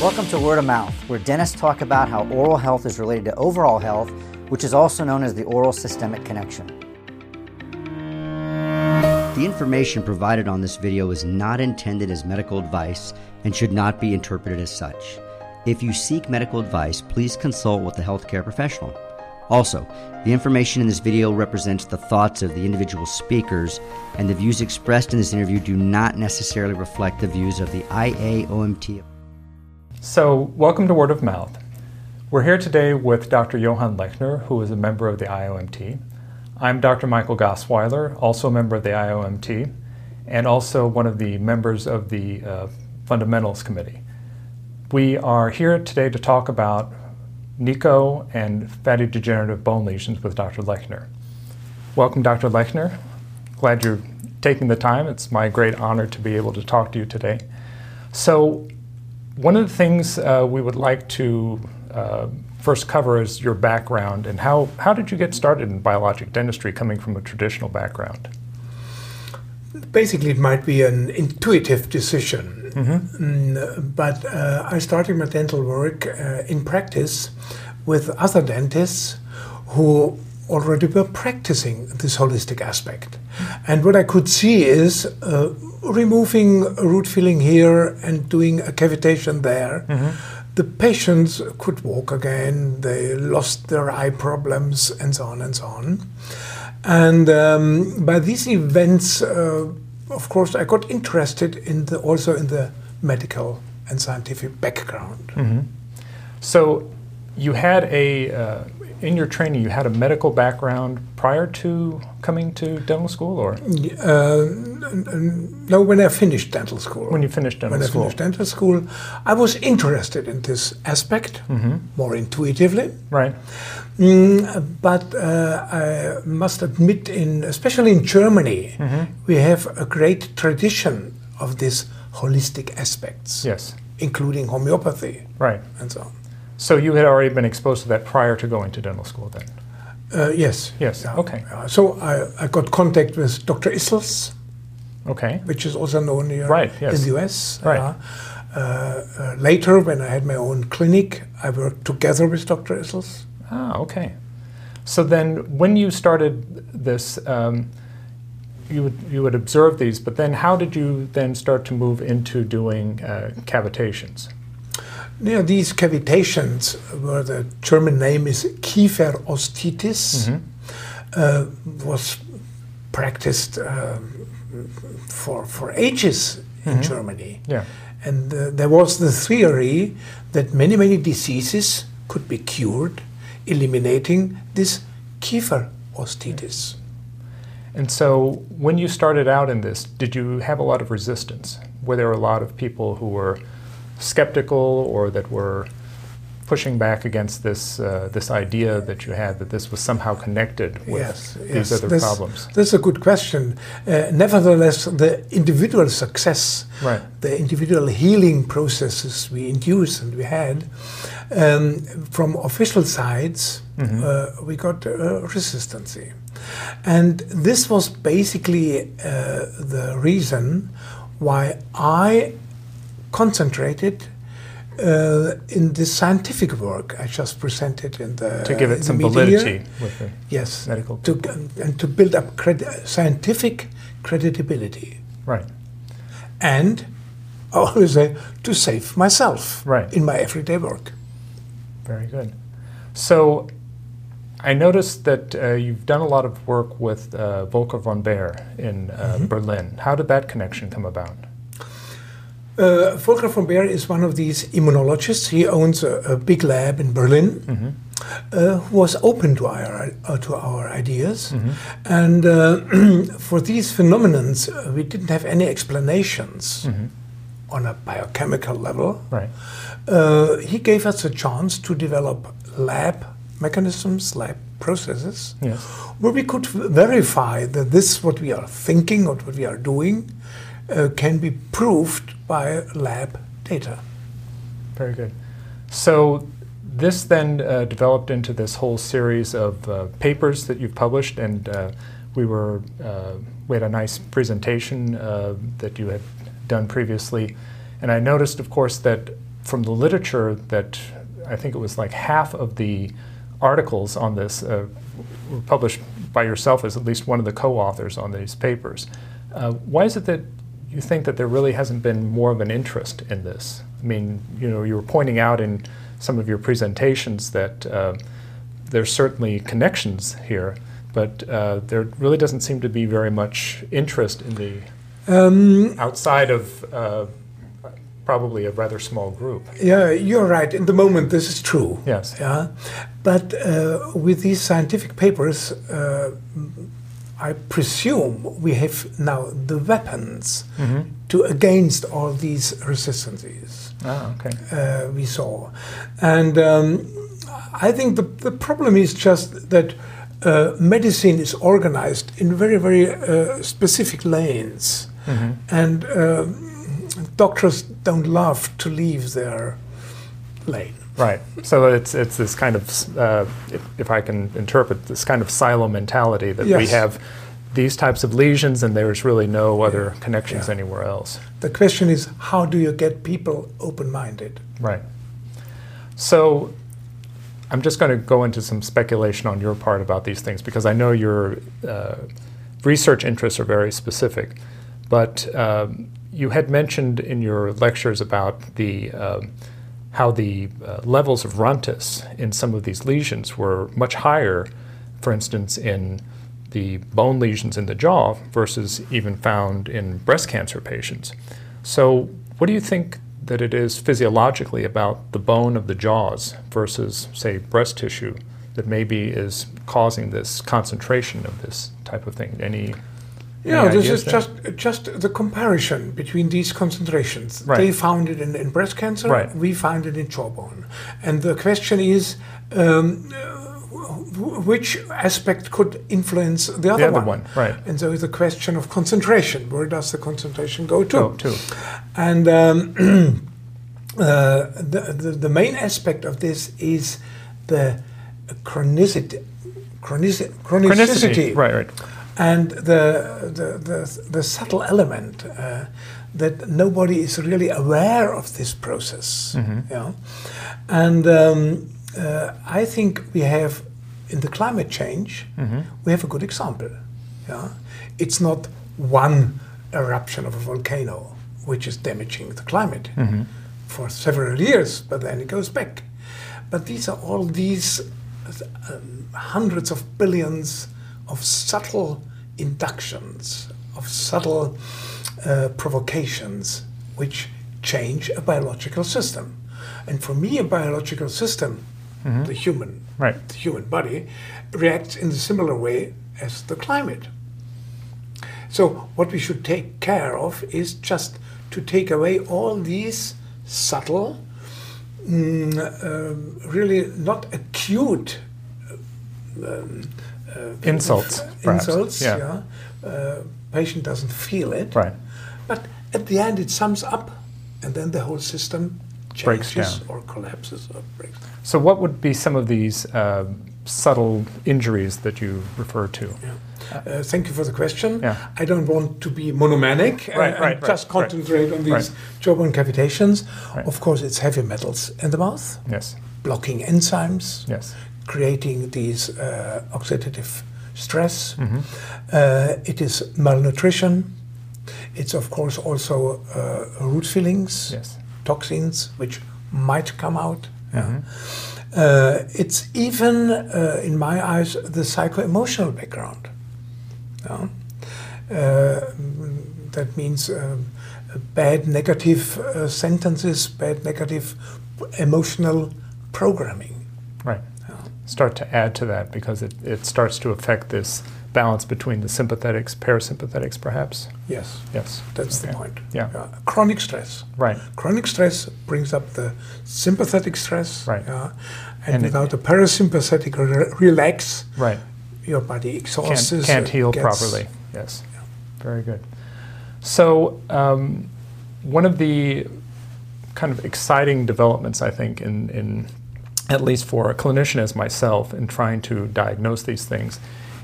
Welcome to Word of Mouth, where dentists talk about how oral health is related to overall health, which is also known as the oral systemic connection. The information provided on this video is not intended as medical advice and should not be interpreted as such. If you seek medical advice, please consult with a healthcare professional. Also, the information in this video represents the thoughts of the individual speakers, and the views expressed in this interview do not necessarily reflect the views of the IAOMT. So, welcome to Word of Mouth. We're here today with Dr. Johann Lechner, who is a member of the IAOMT. I'm Dr. Michael Gosswieler, also a member of the IAOMT, and also one of the members of the uh, Fundamentals Committee. We are here today to talk about NICO and fatty degenerative bone lesions with Dr. Lechner. Welcome, Dr. Lechner. Glad you're taking the time. It's my great honor to be able to talk to you today. So, one of the things uh, we would like to uh, first cover is your background and how, how did you get started in biologic dentistry coming from a traditional background? Basically, it might be an intuitive decision, mm-hmm. mm, but uh, I started my dental work uh, in practice with other dentists who already were practicing this holistic aspect. And what I could see is uh, removing root filling here and doing a cavitation there. Mm-hmm. The patients could walk again, they lost their eye problems, and so on and so on. And um, by these events, uh, of course, I got interested in the, also in the medical and scientific background. Mm-hmm. So you had a uh, in your training, you had a medical background prior to coming to dental school, or? Uh, no, when I finished dental school. When you finished dental when school. When I finished dental school, I was interested in this aspect mm-hmm. more intuitively. Right. Mm, but uh, I must admit, in especially in Germany, mm-hmm. we have a great tradition of these holistic aspects. Yes. Including homeopathy. Right. And so on. So you had already been exposed to that prior to going to dental school then? Uh, yes. Yes, yeah. okay. Uh, so I, I got contact with Dr. Issels. Okay. Which is also known here right, yes. in the US. Right. Uh, uh, later, when I had my own clinic, I worked together with Dr. Issels. Ah, okay. So then, when you started this, um, you would you would observe these, but then how did you then start to move into doing uh, cavitations? You know, these cavitations, where the German name is Kieferostitis, mm-hmm. uh, was practiced uh, for, for ages in mm-hmm. Germany. Yeah. And uh, there was the theory that many, many diseases could be cured, eliminating this Kieferostitis. And so, when you started out in this, did you have a lot of resistance? Were there a lot of people who were skeptical or that were pushing back against this uh, this idea that you had that this was somehow connected with yes, these yes. other that's, problems. That's a good question. Uh, nevertheless, the individual success, right. the individual healing processes we induced and we had um, from official sides, mm-hmm. uh, we got uh, resistance. And this was basically uh, the reason why I concentrated uh, in the scientific work I just presented in the to give it some validity with the yes. medical to, and to build up credi- scientific credibility. Right. And I always say to save myself right. in my everyday work. Very good. So I noticed that uh, you've done a lot of work with uh, Volker von Baehr in uh, mm-hmm. Berlin. How did that connection come about? Uh, Volker von Baehr is one of these immunologists. He owns a, a big lab in Berlin. Mm-hmm. Uh, who was open to our uh, to our ideas, mm-hmm. and uh, for these phenomena, uh, we didn't have any explanations mm-hmm. on a biochemical level. Right. Uh, he gave us a chance to develop lab mechanisms, lab processes, yes. where we could verify that this is what we are thinking or what we are doing can be proved by lab data. Very good. So this then uh, developed into this whole series of uh, papers that you've published, and uh, we were uh, we had a nice presentation uh, that you had done previously, and I noticed, of course, that from the literature that I think it was like half of the articles on this uh, were published by yourself as at least one of the co-authors on these papers. Uh, why is it that you think that there really hasn't been more of an interest in this? I mean, you know, you were pointing out in some of your presentations that uh, there's certainly connections here, but uh, there really doesn't seem to be very much interest in the um, outside of uh, probably a rather small group. Yeah, you're right. In the moment, this is true. Yes. Yeah, but uh, with these scientific papers, uh, I presume we have now the weapons mm-hmm. to against all these resistances. Ah, okay. Uh, we saw, and um, I think the the problem is just that. Uh, medicine is organized in very, very uh, specific lanes. Mm-hmm. And um, doctors don't love to leave their lane. Right. So it's it's this kind of, uh, if, if, I can interpret this kind of silo mentality that yes. we have these types of lesions and there's really no other connections yeah. anywhere else. The question is, how do you get people open-minded? Right. So I'm just going to go into some speculation on your part about these things because I know your uh, research interests are very specific. But um, you had mentioned in your lectures about the uh, how the uh, levels of RANTES in some of these lesions were much higher, for instance, in the bone lesions in the jaw versus even found in breast cancer patients. So, what do you think that it is physiologically about the bone of the jaws versus, say, breast tissue that maybe is causing this concentration of this type of thing? Any yeah, this is there? just just the comparison between these concentrations. Right. They found it in, in breast cancer. Right. We found it in jawbone, and the question is. Um, which aspect could influence the other, the other one. one. Right. And so it's a question of concentration. Where does the concentration go to? Go to. And um, uh, the, the, the main aspect of this is the chronicity. Chronicity. chronicity. Right, right and the, the, the, the subtle element uh, that nobody is really aware of this process. Mm-hmm. You know? And um, uh, I think we have, in the climate change, mm-hmm. we have a good example. Yeah? It's not one eruption of a volcano which is damaging the climate mm-hmm. for several years, but then it goes back. But these are all these um, hundreds of billions of subtle inductions, of subtle uh, provocations which change a biological system. And for me, a biological system, mm-hmm. the human, right. the human body, reacts in a similar way as the climate. So what we should take care of is just to take away all these subtle, mm, uh, really not acute um, uh, insults. Insults, yeah. yeah. Uh, patient doesn't feel it. Right. But at the end, it sums up, and then the whole system breaks down or collapses or breaks. Down. So, what would be some of these uh, subtle injuries that you refer to? Yeah. Uh, thank you for the question. Yeah. I don't want to be monomanic right, right, just concentrate on these jawbone cavitations. Of course, it's heavy metals in the mouth. Yes. Blocking enzymes. Yes creating these uh, oxidative stress. Mm-hmm. Uh, it is malnutrition. It's of course also uh, root fillings, yes. toxins which might come out. Mm-hmm. Uh, it's even, uh, in my eyes, the psycho-emotional background. Yeah? Uh, that means bad negative sentences, bad negative emotional programming. Start to add to that because it, it starts to affect this balance between the sympathetics, parasympathetics, perhaps? Yes. Yes. That's okay. the point. Yeah. Uh, chronic stress. Right. Chronic stress brings up the sympathetic stress. Right. and, and, without it, the parasympathetic re- relax, right. your body exhausts. Can't, can't heal properly. Yes. Yeah. Very good. So, um, one of the kind of exciting developments, I think, in, in at least for a clinician as myself, in trying to diagnose these things,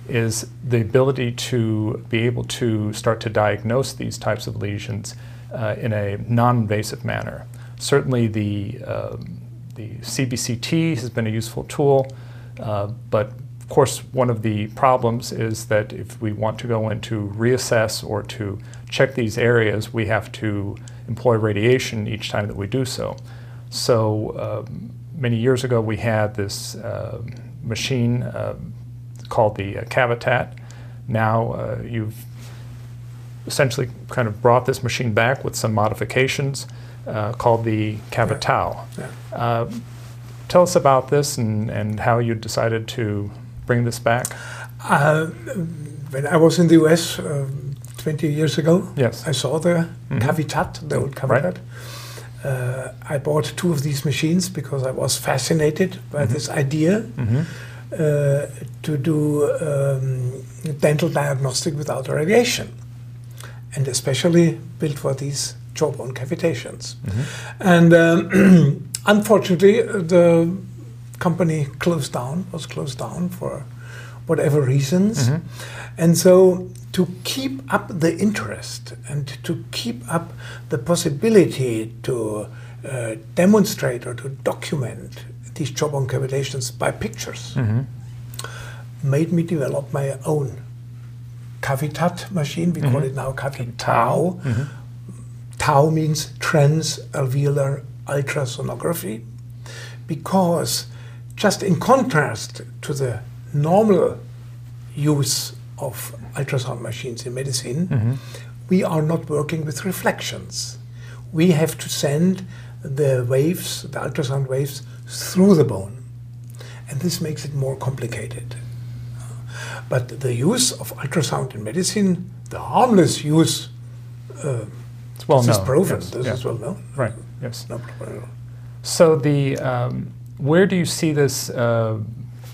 is the ability to be able to start to diagnose these types of lesions uh, in a non invasive manner. certainly the, um, the CBCT has been a useful tool, uh, but of course, one of the problems is that if we want to go in to reassess or to check these areas, we have to employ radiation each time that we do so. So um, many years ago, we had this uh, machine uh, called the uh, Cavitat. Now uh, you've essentially kind of brought this machine back with some modifications uh, called the CaviTAU. Yeah. Uh, tell us about this and, and how you decided to bring this back. when I was in the US 20 years ago, yes. I saw the mm-hmm. Cavitat, the old Cavitat. Right. Uh, I bought two of these machines because I was fascinated by mm-hmm. this idea mm-hmm. uh, to do um, dental diagnostic without radiation, and especially built for these jawbone cavitations. Mm-hmm. And um, unfortunately, the company closed down, was closed down for whatever reasons. Mm-hmm. And so to keep up the interest and to keep up the possibility to uh, demonstrate or to document these jawbone cavitations by pictures mm-hmm. made me develop my own Cavitat machine. We mm-hmm. call it now CaviTAU. Mm-hmm. Tau means transalveolar ultrasonography because just in contrast to the normal use of ultrasound machines in medicine, mm-hmm. we are not working with reflections. We have to send the waves, the ultrasound waves, through the bone. And this makes it more complicated. But the use of ultrasound in medicine, the harmless use, uh, it's well this known. is proven. Yes. This yeah. is well known. Right. Yes. No. So the um, where do you see this uh,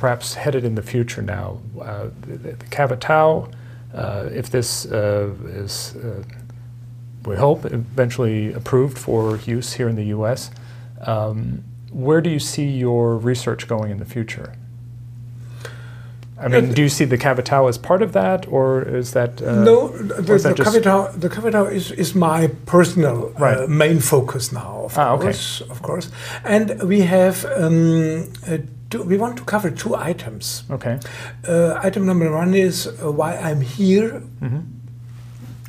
perhaps headed in the future now. Uh, the, the CaviTAU, uh, if this uh, is, uh, we hope, eventually approved for use here in the U.S., um, where do you see your research going in the future? I mean, do you see the CaviTAU as part of that, or is that uh, no? The, the CaviTAU, the CaviTAU is, is my personal uh, right. uh, main focus now, of ah, course, okay. of course. And we have um, two, we want to cover two items. Okay. Uh, item number one is uh, why I'm here mm-hmm.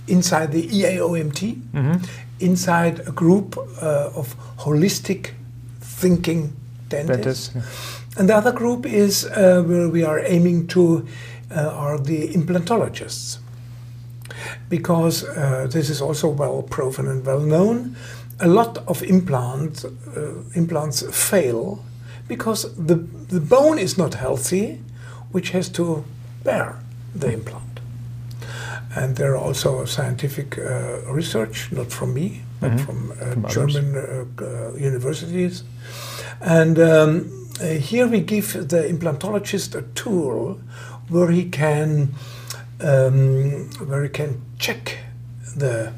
inside the EAOMT, mm-hmm. inside a group uh, of holistic thinking dentists. Dentist. And the other group is uh, where we are aiming to uh, are the implantologists. Because uh, this is also well proven and well known, a lot of implant, implants fail because the, the bone is not healthy, which has to bear the implant. And there are also scientific uh, research, not from me, but mm-hmm. from, uh, from German uh, uh, universities. And um, uh, here we give the implantologist a tool where he can um, where he can check the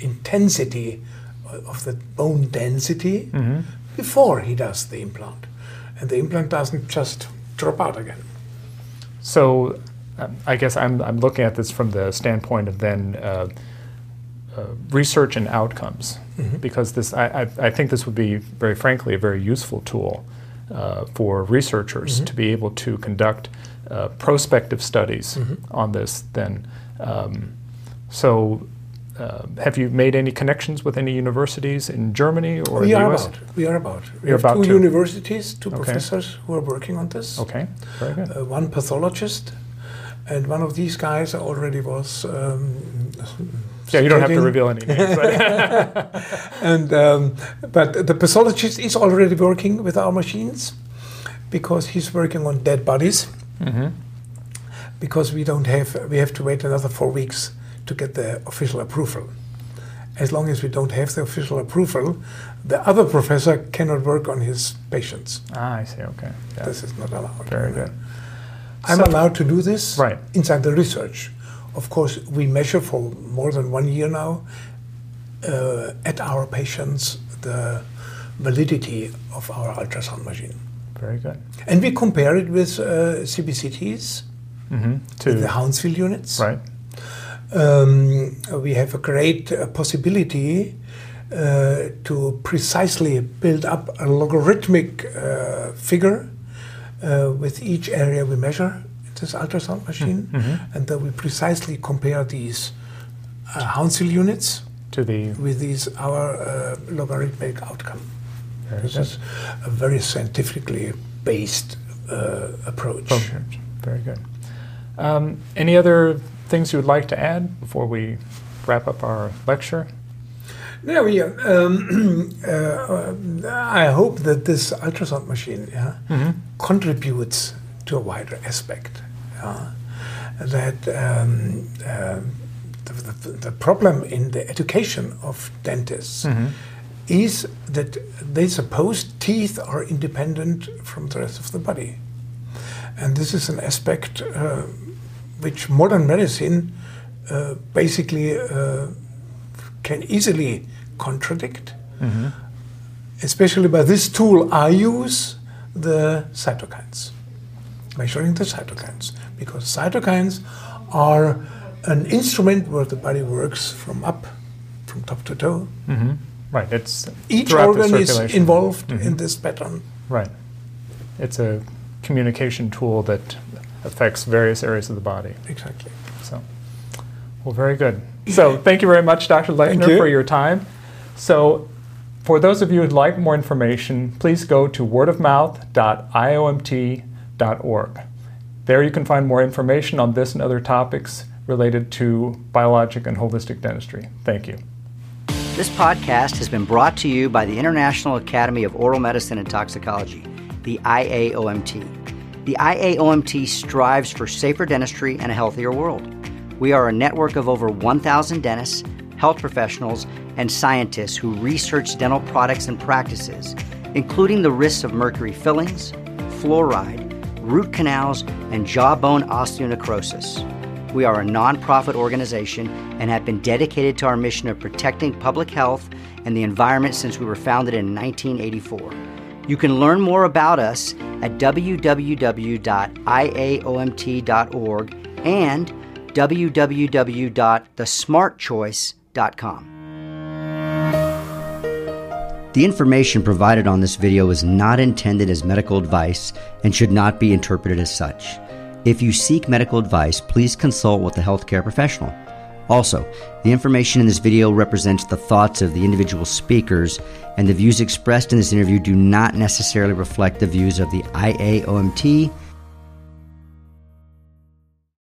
intensity of the bone density mm-hmm before he does the implant. And the implant doesn't just drop out again. So um, I guess I'm, I'm looking at this from the standpoint of then uh, uh, research and outcomes, mm-hmm. because this I, I, I, think this would be very frankly a very useful tool uh, for researchers mm-hmm. to be able to conduct uh, prospective studies mm-hmm. on this. Then, um, so uh, have you made any connections with any universities in Germany or we in the are US? About, we are about. We You're have about two to. universities, two okay. professors who are working on this. Okay, very good. Uh, one pathologist, and one of these guys already was. Um, yeah, you don't have to reveal any names. and um, but the pathologist is already working with our machines because he's working on dead bodies. Mm-hmm. Because we don't have, we have to wait another four weeks to get the official approval. As long as we don't have the official approval, the other professor cannot work on his patients. Ah, I see. Okay. Yeah. This is not allowed. Very good. I'm so, allowed to do this right. inside the research. Of course, we measure for more than one year now uh, at our patients the validity of our ultrasound machine. Very good. And we compare it with uh, CBCTs, mm-hmm. to the Hounsfield units. Right um, we have a great uh, possibility uh, to precisely build up a logarithmic uh, figure uh, with each area we measure in this ultrasound machine, Mhm. and then we precisely compare these uh, Hounsfield units To the with these our uh, logarithmic outcome. very This good is a very scientifically based uh, approach. approach. Very good. Um, any other things you would like to add before we wrap up our lecture? Yeah, we, um, uh, I hope that this ultrasound machine yeah, Mhm. contributes to a wider aspect. yeah. that um, um, the, the, the problem in the education of dentists Mhm. is that they suppose teeth are independent from the rest of the body. And this is an aspect uh, which modern medicine uh, basically uh, can easily contradict, Mhm. especially by this tool I use the cytokines, measuring the cytokines, because cytokines are an instrument where the body works from up, from top to toe. Mhm. Right. It's Each organ is involved Mhm. in this pattern. Right. It's a communication tool that affects various areas of the body. Exactly. So, well, very good. So, thank you very much, Dr. Thank Lechner, you. for your time. So, for those of you who'd like more information, please go to wordofmouth.iaomt.org. There you can find more information on this and other topics related to biologic and holistic dentistry. Thank you. This podcast has been brought to you by the International Academy of Oral Medicine and Toxicology, the IAOMT. The IAOMT strives for safer dentistry and a healthier world. We are a network of over 1,000 dentists, health professionals, and scientists who research dental products and practices, including the risks of mercury fillings, fluoride, root canals, and jawbone osteonecrosis. We are a nonprofit organization and have been dedicated to our mission of protecting public health and the environment since we were founded in 1984. You can learn more about us at www.iaomt.org and www.thesmartchoice.com. The information provided on this video is not intended as medical advice and should not be interpreted as such. If you seek medical advice, please consult with a healthcare professional. Also, the information in this video represents the thoughts of the individual speakers, and the views expressed in this interview do not necessarily reflect the views of the IAOMT